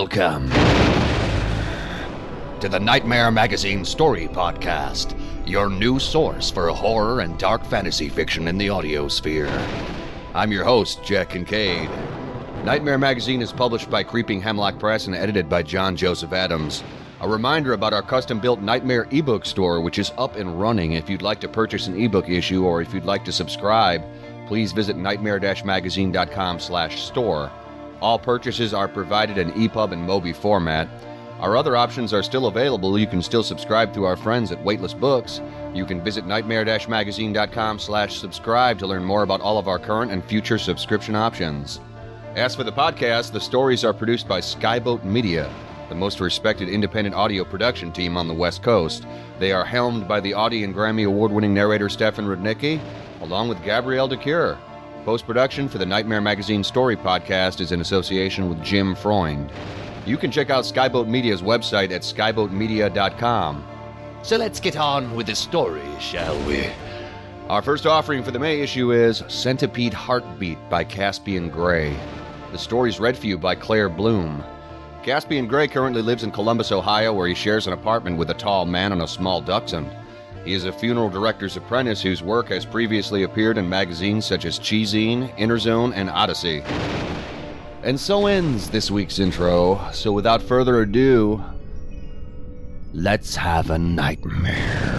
Welcome to the Nightmare Magazine Story Podcast, your new source for horror and dark fantasy fiction in the audio sphere. I'm your host, Jack Kincaid. Nightmare Magazine is published by Creeping Hemlock Press and edited by John Joseph Adams. A reminder about our custom built Nightmare ebook store, which is up and running. If you'd like to purchase an ebook issue or if you'd like to subscribe, please visit nightmare-magazine.com slash store. All purchases are provided in EPUB and MOBI format. Our other options are still available. You can still subscribe through our friends at Weightless Books. You can visit nightmare-magazine.com slash subscribe to learn more about all of our current and future subscription options. As for the podcast, the stories are produced by Skyboat Media, the most respected independent audio production team on the West Coast. They are helmed by the Audie and Grammy Award-winning narrator Stefan Rudnicki, along with Gabrielle de Cuir. Post production for the Nightmare Magazine Story Podcast is in association with Jim Freund. You can check out Skyboat Media's website at skyboatmedia.com. So let's get on with the story, shall we? Our first offering for the May issue is Centipede Heartbeat by Caspian Gray. The story's read for you by Claire Bloom. Caspian Gray currently lives in Columbus, Ohio, where he shares an apartment with a tall man and a small dachshund. He is a funeral director's apprentice whose work has previously appeared in magazines such as ChiZine, Interzone, and Odyssey. And so ends this week's intro. So without further ado, let's have a nightmare.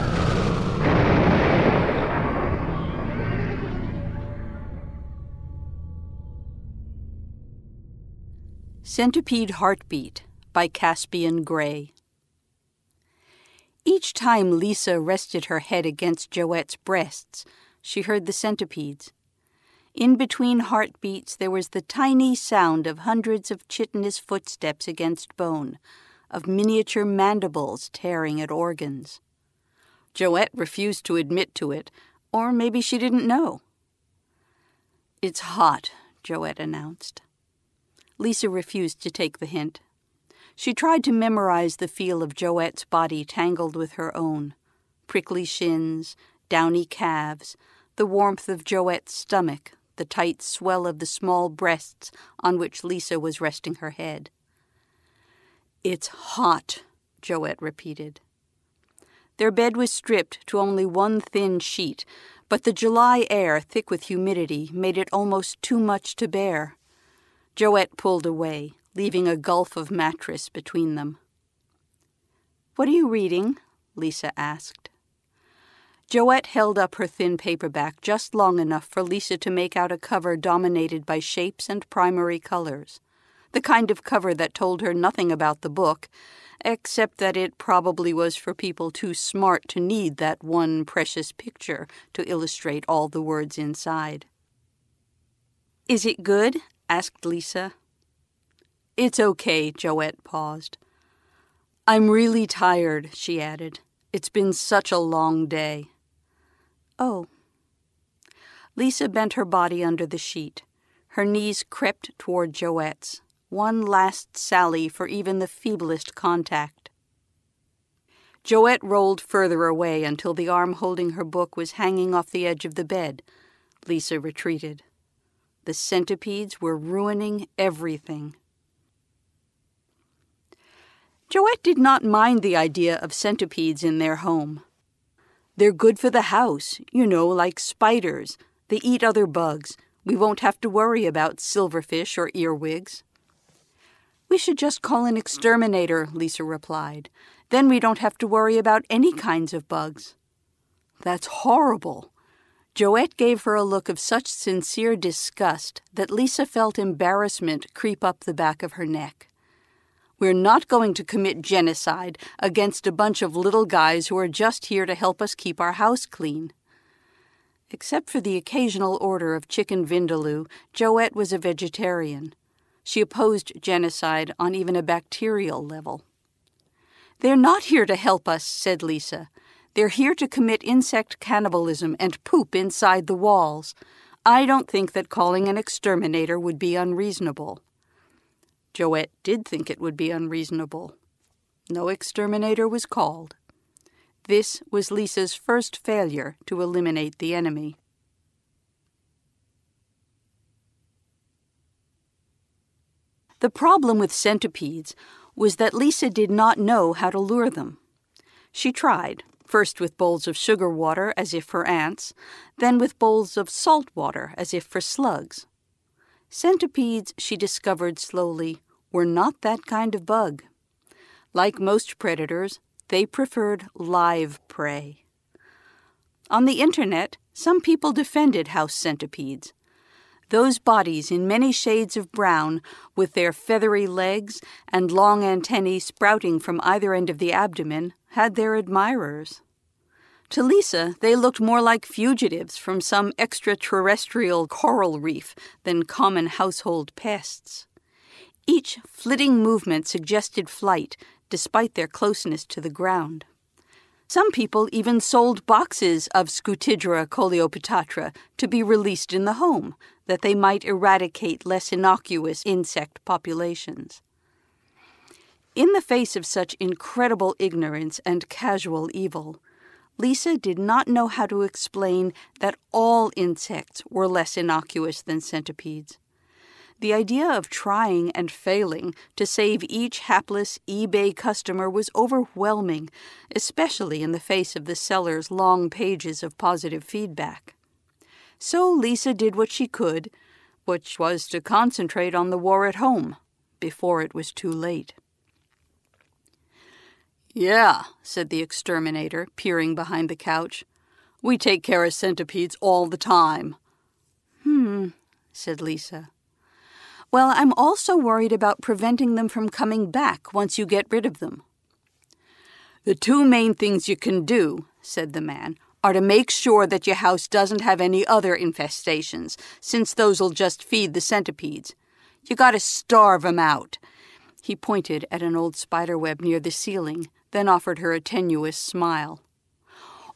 Centipede Heartbeat by Caspian Gray. Each time Lisa rested her head against Joette's breasts, she heard the centipedes. In between heartbeats, there was the tiny sound of hundreds of chitinous footsteps against bone, of miniature mandibles tearing at organs. Joette refused to admit to it, or maybe she didn't know. It's hot, Joette announced. Lisa refused to take the hint. She tried to memorize the feel of Joette's body tangled with her own prickly shins, downy calves, the warmth of Joette's stomach, the tight swell of the small breasts on which Lisa was resting her head. It's hot, Joette repeated. Their bed was stripped to only one thin sheet, but the July air, thick with humidity, made it almost too much to bear. Joette pulled away, leaving a gulf of mattress between them. What are you reading? Lisa asked. Joette held up her thin paperback just long enough for Lisa to make out a cover dominated by shapes and primary colors, the kind of cover that told her nothing about the book, except that it probably was for people too smart to need that one precious picture to illustrate all the words inside. Is it good? asked Lisa. It's okay, Joette paused. I'm really tired, she added. It's been such a long day. Oh. Lisa bent her body under the sheet. Her knees crept toward Joette's, one last sally for even the feeblest contact. Joette rolled further away until the arm holding her book was hanging off the edge of the bed. Lisa retreated. The centipedes were ruining everything. Joette did not mind the idea of centipedes in their home. They're good for the house, you know, like spiders. They eat other bugs. We won't have to worry about silverfish or earwigs. We should just call an exterminator, Lisa replied. Then we don't have to worry about any kinds of bugs. That's horrible. Joette gave her a look of such sincere disgust that Lisa felt embarrassment creep up the back of her neck. We're not going to commit genocide against a bunch of little guys who are just here to help us keep our house clean. Except for the occasional order of chicken vindaloo, Joette was a vegetarian. She opposed genocide on even a bacterial level. They're not here to help us, said Lisa. They're here to commit insect cannibalism and poop inside the walls. I don't think that calling an exterminator would be unreasonable. Joette did think it would be unreasonable. No exterminator was called. This was Lisa's first failure to eliminate the enemy. The problem with centipedes was that Lisa did not know how to lure them. She tried, first with bowls of sugar water as if for ants, then with bowls of salt water as if for slugs. Centipedes, she discovered slowly, were not that kind of bug. Like most predators, they preferred live prey. On the internet, some people defended house centipedes. Those bodies in many shades of brown, with their feathery legs and long antennae sprouting from either end of the abdomen, had their admirers. To Lisa, they looked more like fugitives from some extraterrestrial coral reef than common household pests. Each flitting movement suggested flight, despite their closeness to the ground. Some people even sold boxes of Scutigera coleoptrata to be released in the home, that they might eradicate less innocuous insect populations. In the face of such incredible ignorance and casual evil, Lisa did not know how to explain that all insects were less innocuous than centipedes. The idea of trying and failing to save each hapless eBay customer was overwhelming, especially in the face of the seller's long pages of positive feedback. So Lisa did what she could, which was to concentrate on the war at home before it was too late. Yeah, said the exterminator, peering behind the couch. We take care of centipedes all the time. Hmm, said Lisa. Well, I'm also worried about preventing them from coming back once you get rid of them. The two main things you can do, said the man, are to make sure that your house doesn't have any other infestations, since those'll just feed the centipedes. You gotta starve 'em out. He pointed at an old spiderweb near the ceiling, then offered her a tenuous smile.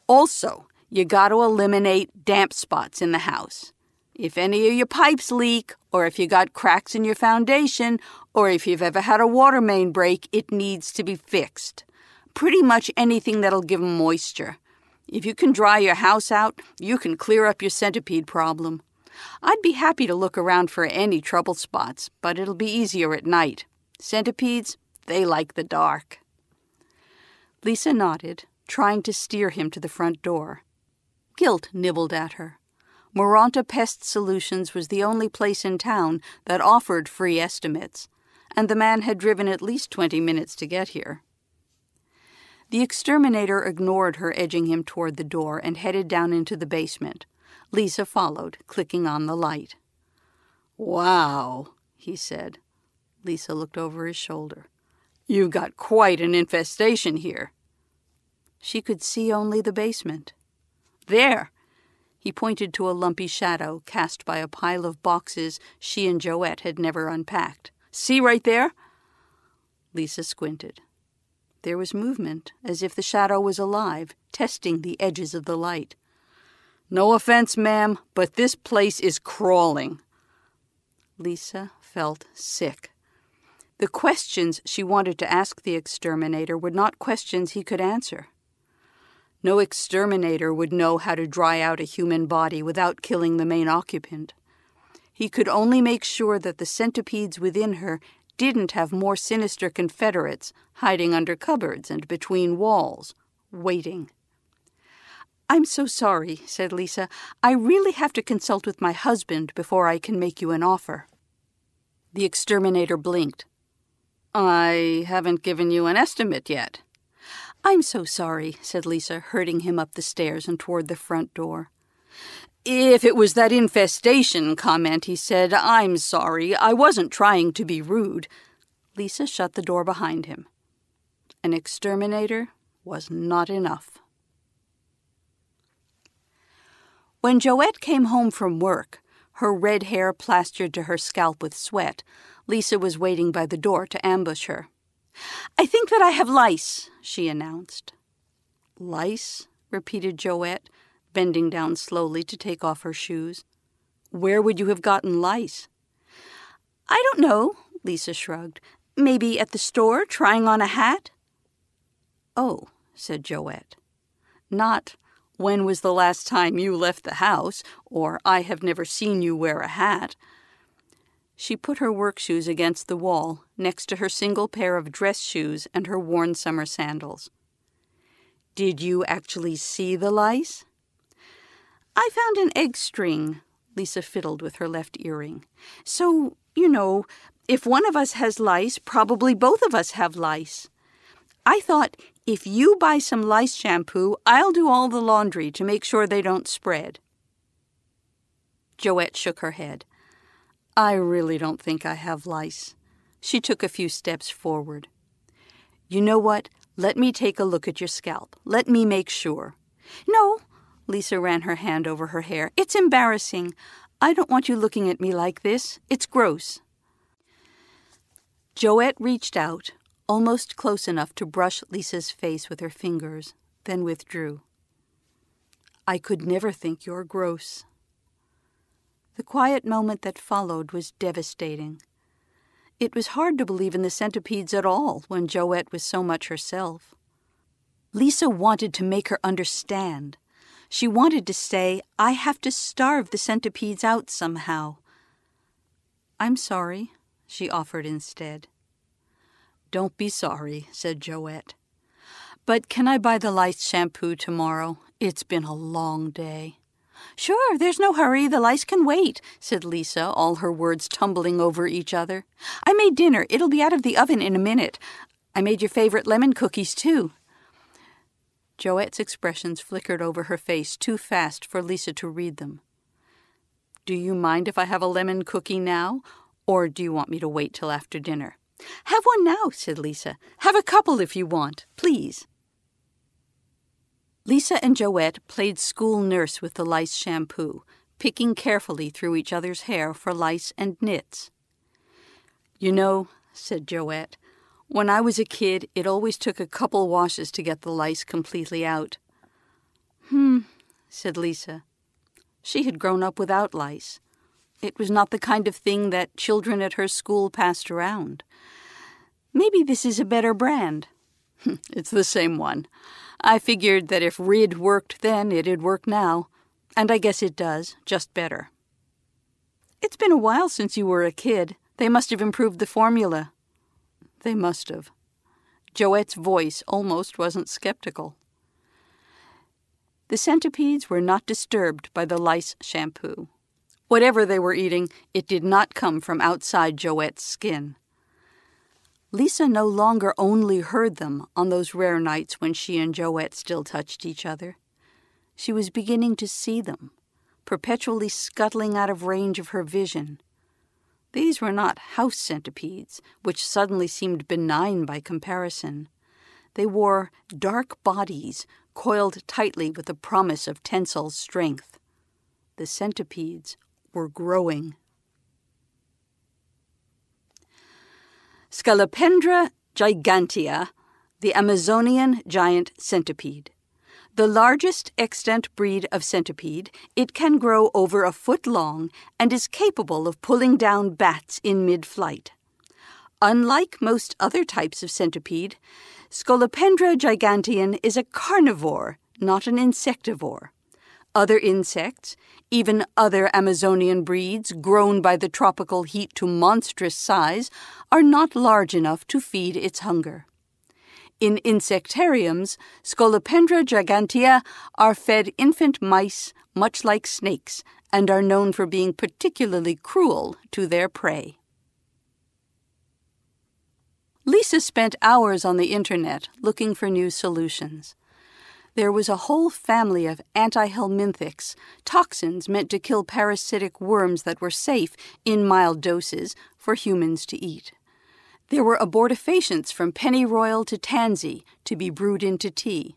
Also, you got to eliminate damp spots in the house. If any of your pipes leak, or if you got cracks in your foundation, or if you've ever had a water main break, it needs to be fixed. Pretty much anything that'll give 'em moisture. If you can dry your house out, you can clear up your centipede problem. I'd be happy to look around for any trouble spots, but it'll be easier at night. Centipedes, they like the dark. Lisa nodded, trying to steer him to the front door. Guilt nibbled at her. Moronta Pest Solutions was the only place in town that offered free estimates, and the man had driven at least twenty minutes to get here. The exterminator ignored her edging him toward the door and headed down into the basement. Lisa followed, clicking on the light. Wow, he said. Lisa looked over his shoulder. You've got quite an infestation here. She could see only the basement. There! He pointed to a lumpy shadow cast by a pile of boxes she and Joette had never unpacked. See right there? Lisa squinted. There was movement, as if the shadow was alive, testing the edges of the light. No offense, ma'am, but this place is crawling. Lisa felt sick. The questions she wanted to ask the exterminator were not questions he could answer. No exterminator would know how to dry out a human body without killing the main occupant. He could only make sure that the centipedes within her didn't have more sinister confederates hiding under cupboards and between walls, waiting. I'm so sorry, said Lisa. I really have to consult with my husband before I can make you an offer. The exterminator blinked. I haven't given you an estimate yet. I'm so sorry, said Lisa, herding him up the stairs and toward the front door. If it was that infestation comment, he said, I'm sorry. I wasn't trying to be rude. Lisa shut the door behind him. An exterminator was not enough. When Joette came home from work, her red hair plastered to her scalp with sweat, Lisa was waiting by the door to ambush her. I think that I have lice, she announced. Lice? repeated Joette, bending down slowly to take off her shoes. Where would you have gotten lice? I don't know, Lisa shrugged. Maybe at the store, trying on a hat? Oh, said Joette. Not, when was the last time you left the house, or I have never seen you wear a hat. She put her work shoes against the wall, next to her single pair of dress shoes and her worn summer sandals. Did you actually see the lice? I found an egg string. Lisa fiddled with her left earring. So, you know, if one of us has lice, probably both of us have lice. I thought if you buy some lice shampoo, I'll do all the laundry to make sure they don't spread. Joette shook her head. I really don't think I have lice. She took a few steps forward. You know what? Let me take a look at your scalp. Let me make sure. No, Lisa ran her hand over her hair. It's embarrassing. I don't want you looking at me like this. It's gross. Joette reached out, almost close enough to brush Lisa's face with her fingers, then withdrew. I could never think you're gross. The quiet moment that followed was devastating. It was hard to believe in the centipedes at all when Joette was so much herself. Lisa wanted to make her understand. She wanted to say, I have to starve the centipedes out somehow. I'm sorry, she offered instead. Don't be sorry, said Joette. But can I buy the lice shampoo tomorrow? It's been a long day. Sure, there's no hurry. The lice can wait, said Lisa, all her words tumbling over each other. I made dinner. It'll be out of the oven in a minute. I made your favorite lemon cookies, too. Joette's expressions flickered over her face too fast for Lisa to read them. Do you mind if I have a lemon cookie now, or do you want me to wait till after dinner? Have one now, said Lisa. Have a couple if you want, please. Lisa and Joette played school nurse with the lice shampoo, picking carefully through each other's hair for lice and nits. You know, said Joette, when I was a kid, it always took a couple washes to get the lice completely out. Hmm, said Lisa. She had grown up without lice. It was not the kind of thing that children at her school passed around. Maybe this is a better brand. it's the same one. I figured that if Rid worked then, it'd work now. And I guess it does, just better. It's been a while since you were a kid. They must have improved the formula. They must have. Joette's voice almost wasn't skeptical. The centipedes were not disturbed by the lice shampoo. Whatever they were eating, it did not come from outside Joette's skin. Lisa no longer only heard them on those rare nights when she and Joette still touched each other. She was beginning to see them, perpetually scuttling out of range of her vision. These were not house centipedes, which suddenly seemed benign by comparison. They wore dark bodies coiled tightly with the promise of tensile strength. The centipedes were growing. Scolopendra gigantea, the Amazonian giant centipede. The largest extant breed of centipede, it can grow over a foot long and is capable of pulling down bats in mid flight. Unlike most other types of centipede, Scolopendra gigantean is a carnivore, not an insectivore. Other insects, even other Amazonian breeds grown by the tropical heat to monstrous size, are not large enough to feed its hunger. In insectariums, Scolopendra gigantea are fed infant mice, much like snakes, and are known for being particularly cruel to their prey. Lisa spent hours on the internet looking for new solutions there was a whole family of antihelminthics, toxins meant to kill parasitic worms that were safe, in mild doses, for humans to eat. There were abortifacients from pennyroyal to tansy to be brewed into tea.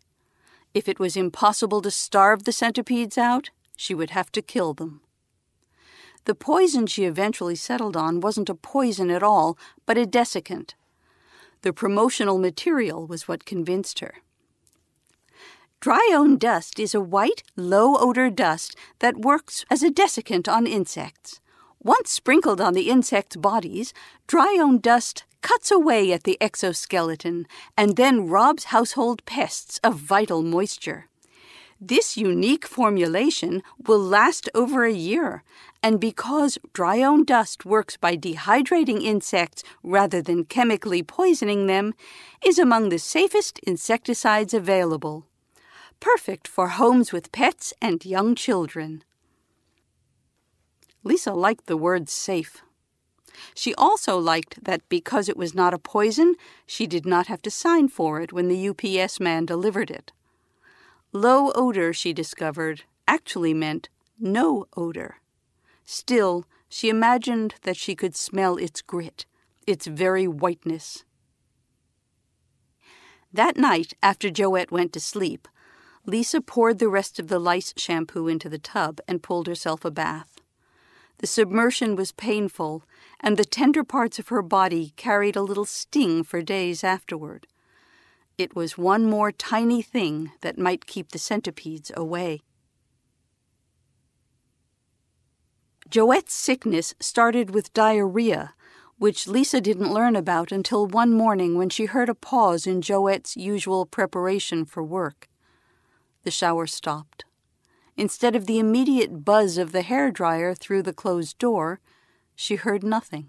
If it was impossible to starve the centipedes out, she would have to kill them. The poison she eventually settled on wasn't a poison at all, but a desiccant. The promotional material was what convinced her. Drione dust is a white, low odor dust that works as a desiccant on insects. Once sprinkled on the insects' bodies, Drione dust cuts away at the exoskeleton and then robs household pests of vital moisture. This unique formulation will last over a year, and because Drione dust works by dehydrating insects rather than chemically poisoning them, is among the safest insecticides available. Perfect for homes with pets and young children. Lisa liked the word safe. She also liked that because it was not a poison, she did not have to sign for it when the UPS man delivered it. Low odor, she discovered, actually meant no odor. Still, she imagined that she could smell its grit, its very whiteness. That night, after Joette went to sleep, Lisa poured the rest of the lice shampoo into the tub and pulled herself a bath. The submersion was painful, and the tender parts of her body carried a little sting for days afterward. It was one more tiny thing that might keep the centipedes away. Joette's sickness started with diarrhea, which Lisa didn't learn about until one morning when she heard a pause in Joette's usual preparation for work. The shower stopped. Instead of the immediate buzz of the hair dryer through the closed door, she heard nothing.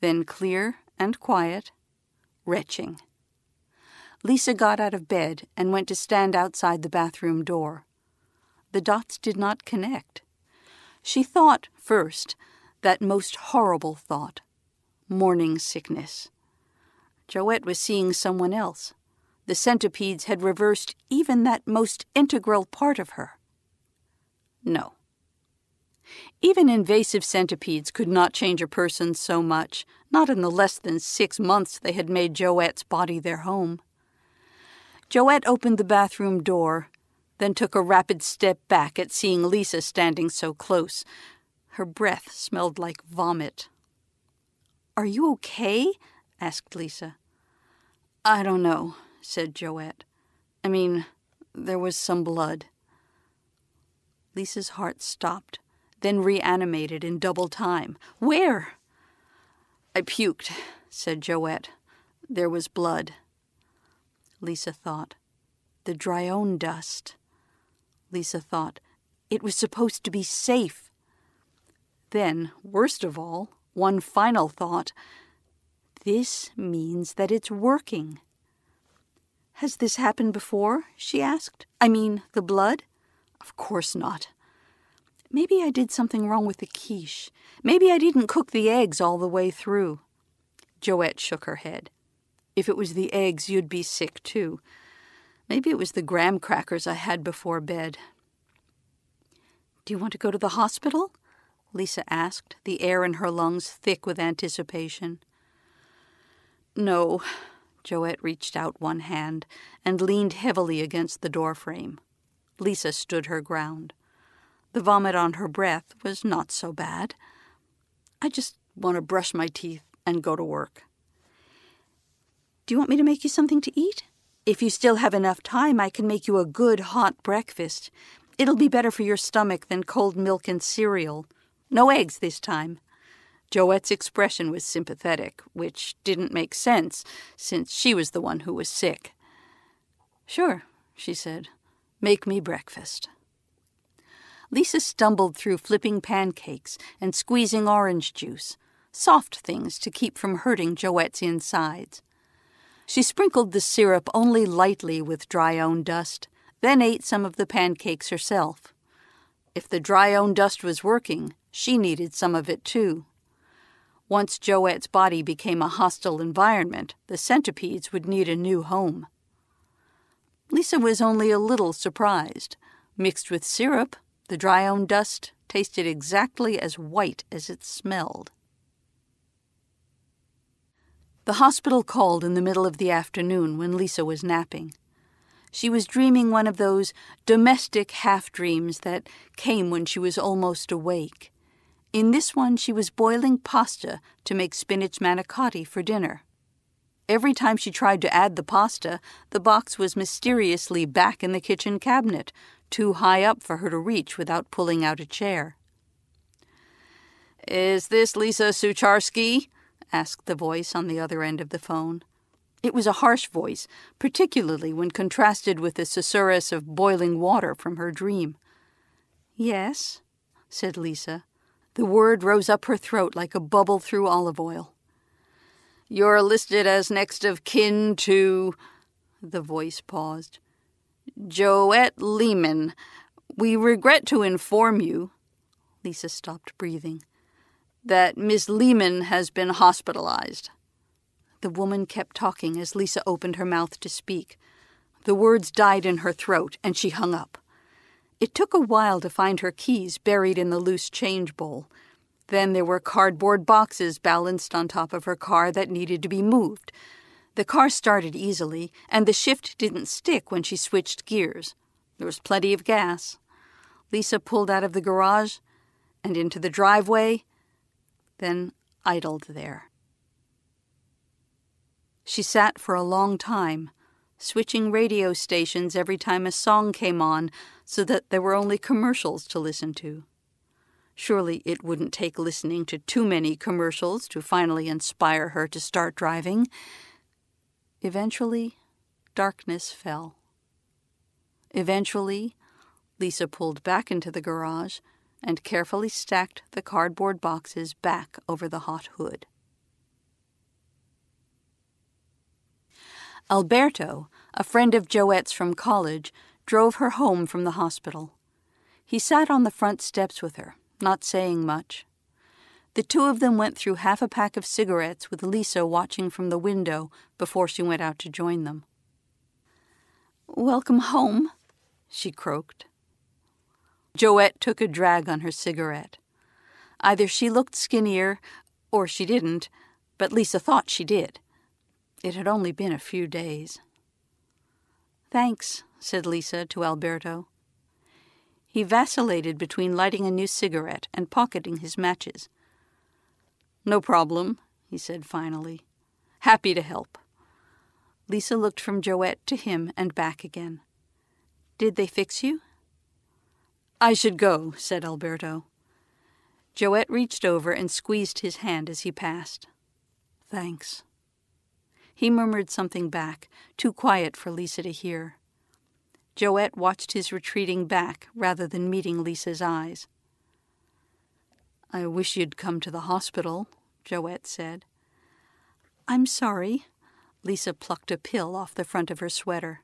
Then clear and quiet, retching. Lisa got out of bed and went to stand outside the bathroom door. The dots did not connect. She thought, first, that most horrible thought morning sickness. Joette was seeing someone else. The centipedes had reversed even that most integral part of her. No. Even invasive centipedes could not change a person so much, not in the less than six months they had made Joette's body their home. Joette opened the bathroom door, then took a rapid step back at seeing Lisa standing so close. Her breath smelled like vomit. Are you okay? asked Lisa. I don't know, said Joette. I mean, there was some blood. Lisa's heart stopped, then reanimated in double time. Where? I puked, said Joette. There was blood. Lisa thought. The Drione dust. Lisa thought. It was supposed to be safe. Then, worst of all, one final thought. This means that it's working. Has this happened before? she asked. I mean, the blood? Of course not. Maybe I did something wrong with the quiche. Maybe I didn't cook the eggs all the way through. Joette shook her head. If it was the eggs, you'd be sick too. Maybe it was the graham crackers I had before bed. Do you want to go to the hospital? Lisa asked, the air in her lungs thick with anticipation. No. Joette reached out one hand and leaned heavily against the doorframe. Lisa stood her ground. The vomit on her breath was not so bad. I just want to brush my teeth and go to work. Do you want me to make you something to eat? If you still have enough time, I can make you a good hot breakfast. It'll be better for your stomach than cold milk and cereal. No eggs this time. Joette's expression was sympathetic, which didn't make sense, since she was the one who was sick. Sure, she said. Make me breakfast. Lisa stumbled through flipping pancakes and squeezing orange juice, soft things to keep from hurting Joette's insides. She sprinkled the syrup only lightly with Drione dust, then ate some of the pancakes herself. If the Drione dust was working, she needed some of it too. Once Joette's body became a hostile environment, the centipedes would need a new home. Lisa was only a little surprised. Mixed with syrup, the Drione dust tasted exactly as white as it smelled. The hospital called in the middle of the afternoon when Lisa was napping. She was dreaming one of those domestic half dreams that came when she was almost awake. In this one, she was boiling pasta to make spinach manicotti for dinner. Every time she tried to add the pasta, the box was mysteriously back in the kitchen cabinet, too high up for her to reach without pulling out a chair. Is this Lisa Sucharsky? asked the voice on the other end of the phone. It was a harsh voice, particularly when contrasted with the susurrus of boiling water from her dream. Yes, said Lisa. The word rose up her throat like a bubble through olive oil. You're listed as next of kin to. The voice paused. Joette Lehman. We regret to inform you. Lisa stopped breathing. That Miss Lehman has been hospitalized. The woman kept talking as Lisa opened her mouth to speak. The words died in her throat, and she hung up. It took a while to find her keys buried in the loose change bowl. Then there were cardboard boxes balanced on top of her car that needed to be moved. The car started easily, and the shift didn't stick when she switched gears. There was plenty of gas. Lisa pulled out of the garage and into the driveway, then idled there. She sat for a long time, switching radio stations every time a song came on so that there were only commercials to listen to. Surely it wouldn't take listening to too many commercials to finally inspire her to start driving. Eventually, darkness fell. Eventually, Lisa pulled back into the garage and carefully stacked the cardboard boxes back over the hot hood. Alberto, a friend of Joette's from college, drove her home from the hospital. He sat on the front steps with her, not saying much. The two of them went through half a pack of cigarettes with Lisa watching from the window before she went out to join them. Welcome home, she croaked. Joette took a drag on her cigarette. Either she looked skinnier or she didn't, but Lisa thought she did. It had only been a few days. Thanks, said Lisa to Alberto. He vacillated between lighting a new cigarette and pocketing his matches. No problem, he said finally. Happy to help. Lisa looked from Joette to him and back again. Did they fix you? I should go, said Alberto. Joette reached over and squeezed his hand as he passed. Thanks. He murmured something back, too quiet for Lisa to hear. Joette watched his retreating back rather than meeting Lisa's eyes. I wish you'd come to the hospital, Joette said. I'm sorry. Lisa plucked a pill off the front of her sweater.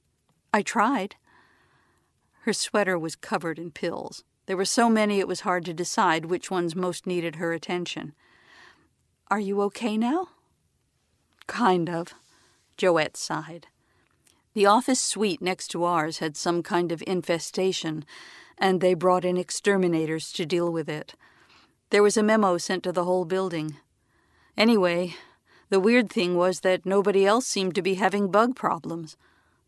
I tried. Her sweater was covered in pills. There were so many it was hard to decide which ones most needed her attention. Are you okay now? Kind of. Joette sighed. The office suite next to ours had some kind of infestation, and they brought in exterminators to deal with it. There was a memo sent to the whole building. Anyway, the weird thing was that nobody else seemed to be having bug problems.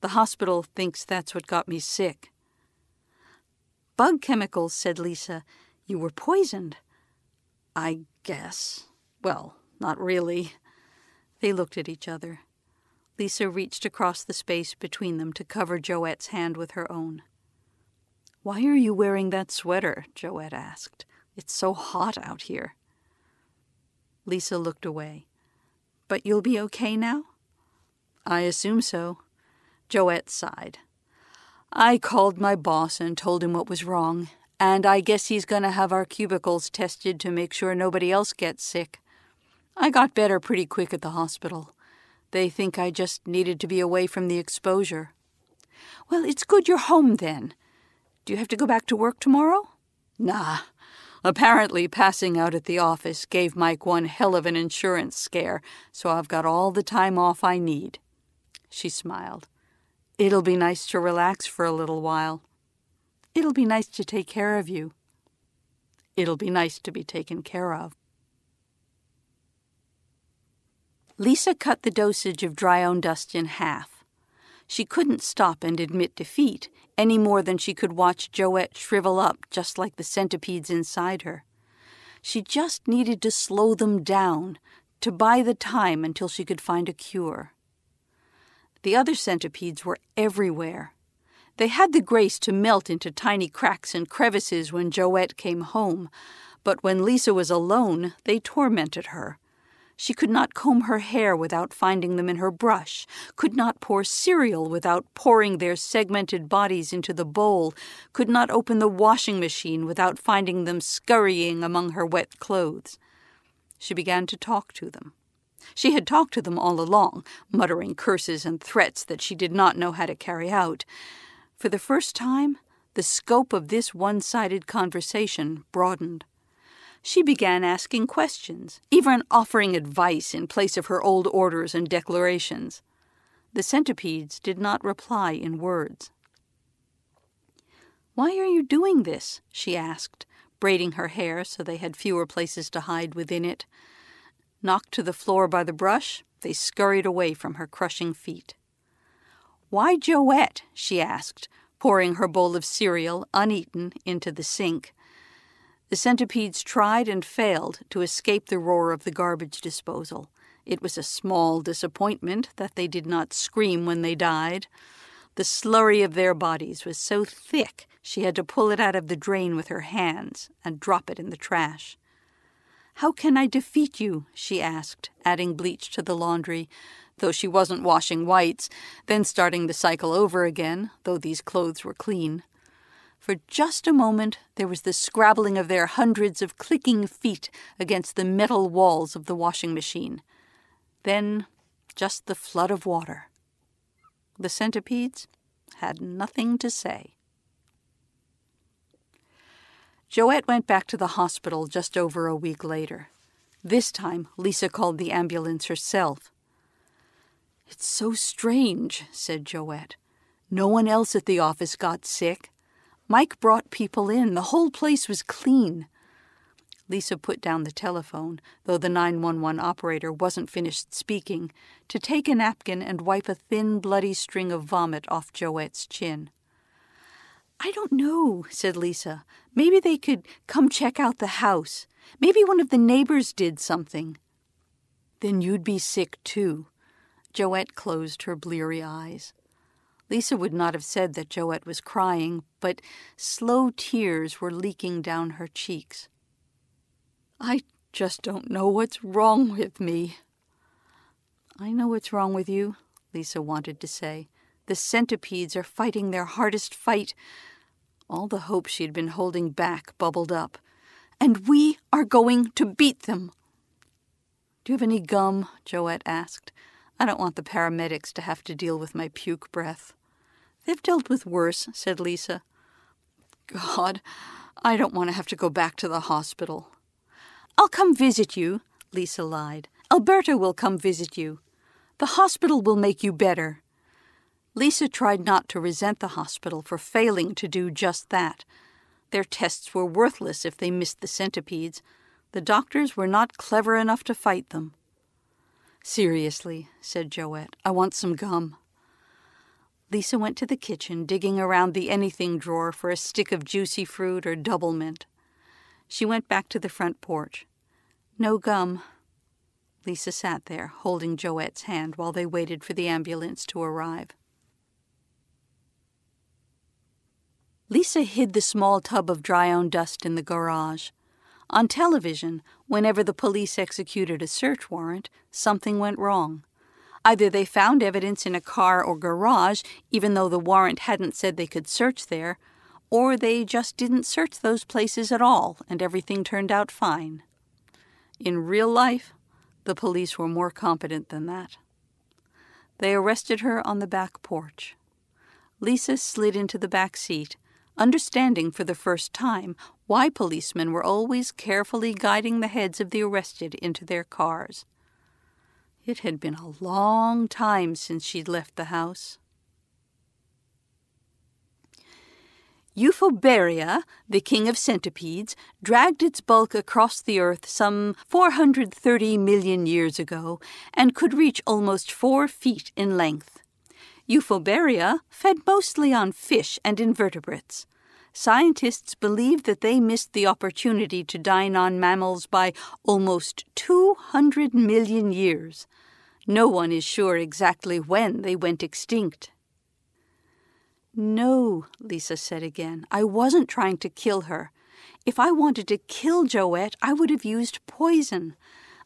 The hospital thinks that's what got me sick. Bug chemicals, said Lisa. You were poisoned. I guess. Well, not really. They looked at each other. Lisa reached across the space between them to cover Joette's hand with her own. Why are you wearing that sweater? Joette asked. It's so hot out here. Lisa looked away. But you'll be okay now? I assume so. Joette sighed. I called my boss and told him what was wrong, and I guess he's going to have our cubicles tested to make sure nobody else gets sick. I got better pretty quick at the hospital. They think I just needed to be away from the exposure. Well, it's good you're home then. Do you have to go back to work tomorrow? Nah. Apparently, passing out at the office gave Mike one hell of an insurance scare, so I've got all the time off I need. She smiled. It'll be nice to relax for a little while. It'll be nice to take care of you. It'll be nice to be taken care of. Lisa cut the dosage of Drione dust in half. She couldn't stop and admit defeat any more than she could watch Joette shrivel up just like the centipedes inside her. She just needed to slow them down, to buy the time until she could find a cure. The other centipedes were everywhere. They had the grace to melt into tiny cracks and crevices when Joette came home, but when Lisa was alone, they tormented her. She could not comb her hair without finding them in her brush, could not pour cereal without pouring their segmented bodies into the bowl, could not open the washing machine without finding them scurrying among her wet clothes. She began to talk to them. She had talked to them all along, muttering curses and threats that she did not know how to carry out. For the first time, the scope of this one sided conversation broadened. She began asking questions, even offering advice in place of her old orders and declarations. The centipedes did not reply in words. Why are you doing this? she asked, braiding her hair so they had fewer places to hide within it. Knocked to the floor by the brush, they scurried away from her crushing feet. Why Joette? she asked, pouring her bowl of cereal, uneaten, into the sink. The centipedes tried and failed to escape the roar of the garbage disposal. It was a small disappointment that they did not scream when they died. The slurry of their bodies was so thick she had to pull it out of the drain with her hands and drop it in the trash. How can I defeat you? she asked, adding bleach to the laundry, though she wasn't washing whites, then starting the cycle over again, though these clothes were clean. For just a moment there was the scrabbling of their hundreds of clicking feet against the metal walls of the washing machine. Then just the flood of water. The centipedes had nothing to say. Joette went back to the hospital just over a week later. This time, Lisa called the ambulance herself. It's so strange, said Joette. No one else at the office got sick. Mike brought people in. The whole place was clean. Lisa put down the telephone, though the 911 operator wasn't finished speaking, to take a napkin and wipe a thin, bloody string of vomit off Joette's chin. I don't know, said Lisa. Maybe they could come check out the house. Maybe one of the neighbors did something. Then you'd be sick too. Joette closed her bleary eyes. Lisa would not have said that Joette was crying, but slow tears were leaking down her cheeks. I just don't know what's wrong with me. I know what's wrong with you, Lisa wanted to say. The centipedes are fighting their hardest fight. All the hope she had been holding back bubbled up. And we are going to beat them. Do you have any gum? Joette asked. I don't want the paramedics to have to deal with my puke breath. They've dealt with worse, said Lisa. God, I don't want to have to go back to the hospital. I'll come visit you, Lisa lied. Alberta will come visit you. The hospital will make you better. Lisa tried not to resent the hospital for failing to do just that. Their tests were worthless if they missed the centipedes. The doctors were not clever enough to fight them. Seriously, said Joette, I want some gum. Lisa went to the kitchen, digging around the anything drawer for a stick of juicy fruit or double mint. She went back to the front porch. No gum. Lisa sat there, holding Joette's hand while they waited for the ambulance to arrive. Lisa hid the small tub of Drione dust in the garage. On television, whenever the police executed a search warrant, something went wrong. Either they found evidence in a car or garage, even though the warrant hadn't said they could search there, or they just didn't search those places at all and everything turned out fine. In real life, the police were more competent than that. They arrested her on the back porch. Lisa slid into the back seat understanding for the first time why policemen were always carefully guiding the heads of the arrested into their cars. It had been a long time since she'd left the house. Euphoberia, the king of centipedes, dragged its bulk across the earth some 430 million years ago and could reach almost four feet in length. Euphoberia fed mostly on fish and invertebrates. Scientists believe that they missed the opportunity to dine on mammals by almost 200 million years. No one is sure exactly when they went extinct. No, Lisa said again. I wasn't trying to kill her. If I wanted to kill Joette, I would have used poison.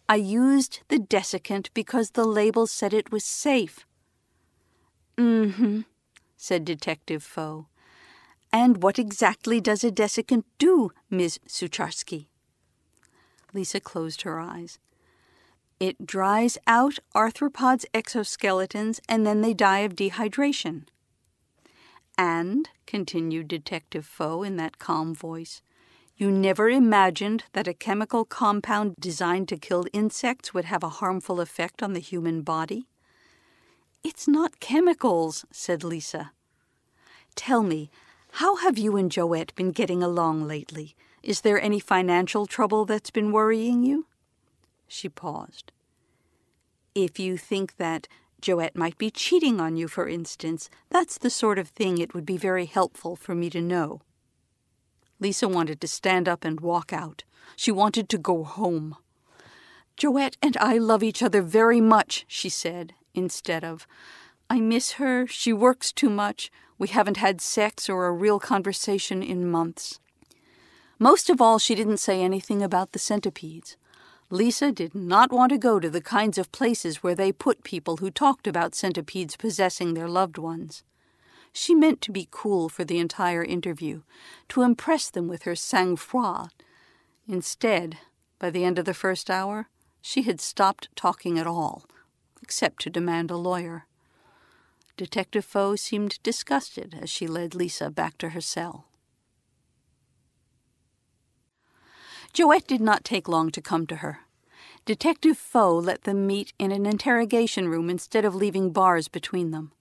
I used the desiccant because the label said it was safe. Mm hmm, said Detective Foe. And what exactly does a desiccant do, Miss Sucharsky? Lisa closed her eyes. It dries out arthropods' exoskeletons and then they die of dehydration. And, continued Detective Foe in that calm voice, you never imagined that a chemical compound designed to kill insects would have a harmful effect on the human body? It's not chemicals, said Lisa. Tell me, how have you and Joette been getting along lately? Is there any financial trouble that's been worrying you? She paused. If you think that Joette might be cheating on you, for instance. That's the sort of thing it would be very helpful for me to know. Lisa wanted to stand up and walk out. She wanted to go home. Joette and I love each other very much, she said, instead of, I miss her, she works too much, we haven't had sex or a real conversation in months. Most of all, she didn't say anything about the centipedes. Lisa did not want to go to the kinds of places where they put people who talked about centipedes possessing their loved ones. She meant to be cool for the entire interview, to impress them with her sang-froid. Instead, by the end of the first hour, she had stopped talking at all, except to demand a lawyer. Detective Foe seemed disgusted as she led Lisa back to her cell. Joette did not take long to come to her. Detective Foe let them meet in an interrogation room instead of leaving bars between them.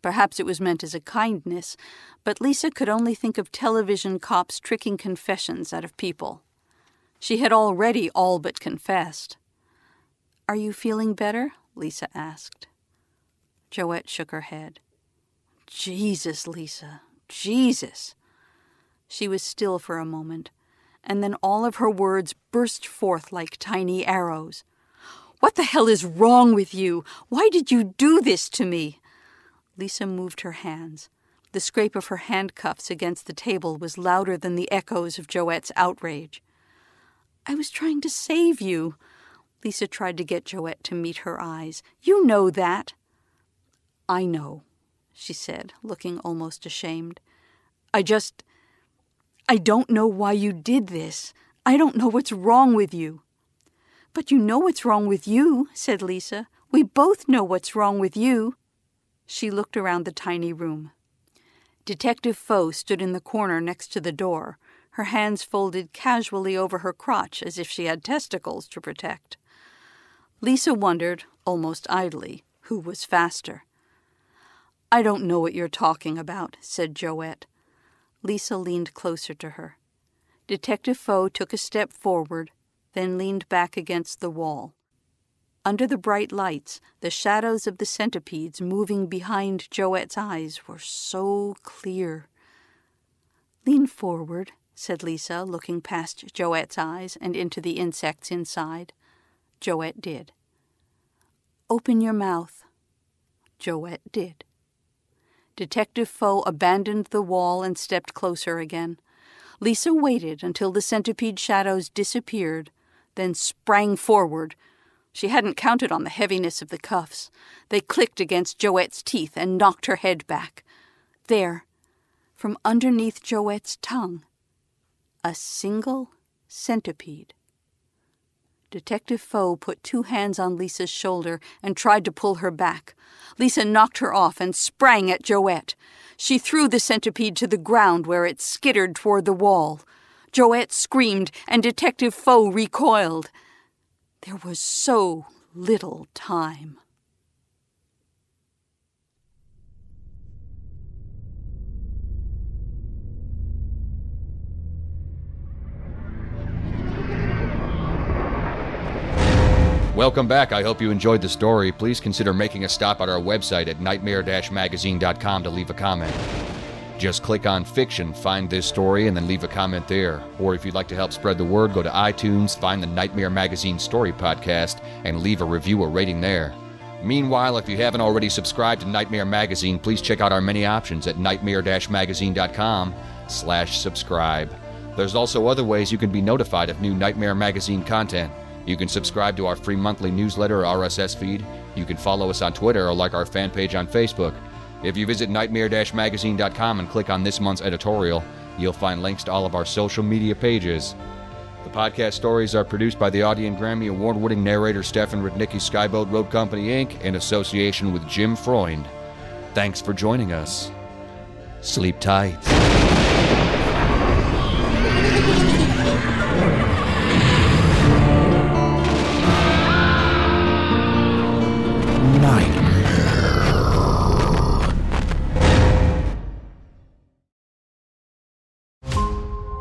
Perhaps it was meant as a kindness, but Lisa could only think of television cops tricking confessions out of people. She had already all but confessed. Are you feeling better? Lisa asked. Joette shook her head. Jesus, Lisa, Jesus. She was still for a moment and then all of her words burst forth like tiny arrows. What the hell is wrong with you? Why did you do this to me? Lisa moved her hands. The scrape of her handcuffs against the table was louder than the echoes of Joette's outrage. I was trying to save you. Lisa tried to get Joette to meet her eyes. You know that. I know, she said, looking almost ashamed. I just. I don't know why you did this. I don't know what's wrong with you. But you know what's wrong with you, said Lisa. We both know what's wrong with you. She looked around the tiny room. Detective Foe stood in the corner next to the door, her hands folded casually over her crotch as if she had testicles to protect. Lisa wondered, almost idly, who was faster. I don't know what you're talking about, said Joette. Lisa leaned closer to her. Detective Foe took a step forward, then leaned back against the wall. Under the bright lights, the shadows of the centipedes moving behind Joette's eyes were so clear. Lean forward, said Lisa, looking past Joette's eyes and into the insects inside. Joette did. Open your mouth. Joette did. Detective Foe abandoned the wall and stepped closer again. Lisa waited until the centipede shadows disappeared, then sprang forward. She hadn't counted on the heaviness of the cuffs. They clicked against Joette's teeth and knocked her head back. There, from underneath Joette's tongue, a single centipede. Detective Foe put two hands on Lisa's shoulder and tried to pull her back. Lisa knocked her off and sprang at Joette. She threw the centipede to the ground where it skittered toward the wall. Joette screamed, and Detective Foe recoiled. There was so little time. Welcome back. I hope you enjoyed the story. Please consider making a stop at our website at nightmare-magazine.com to leave a comment. Just click on fiction, find this story, and then leave a comment there. Or if you'd like to help spread the word, go to iTunes, find the Nightmare Magazine Story Podcast, and leave a review or rating there. Meanwhile, if you haven't already subscribed to Nightmare Magazine, please check out our many options at nightmare-magazine.com slash subscribe. There's also other ways you can be notified of new Nightmare Magazine content. You can subscribe to our free monthly newsletter or RSS feed. You can follow us on Twitter or like our fan page on Facebook. If you visit nightmare-magazine.com and click on this month's editorial, you'll find links to all of our social media pages. The podcast stories are produced by the Audie and Grammy Award winning narrator Stefan Rudnicki Skyboat Road Company Inc. in association with Jim Freund. Thanks for joining us. Sleep tight.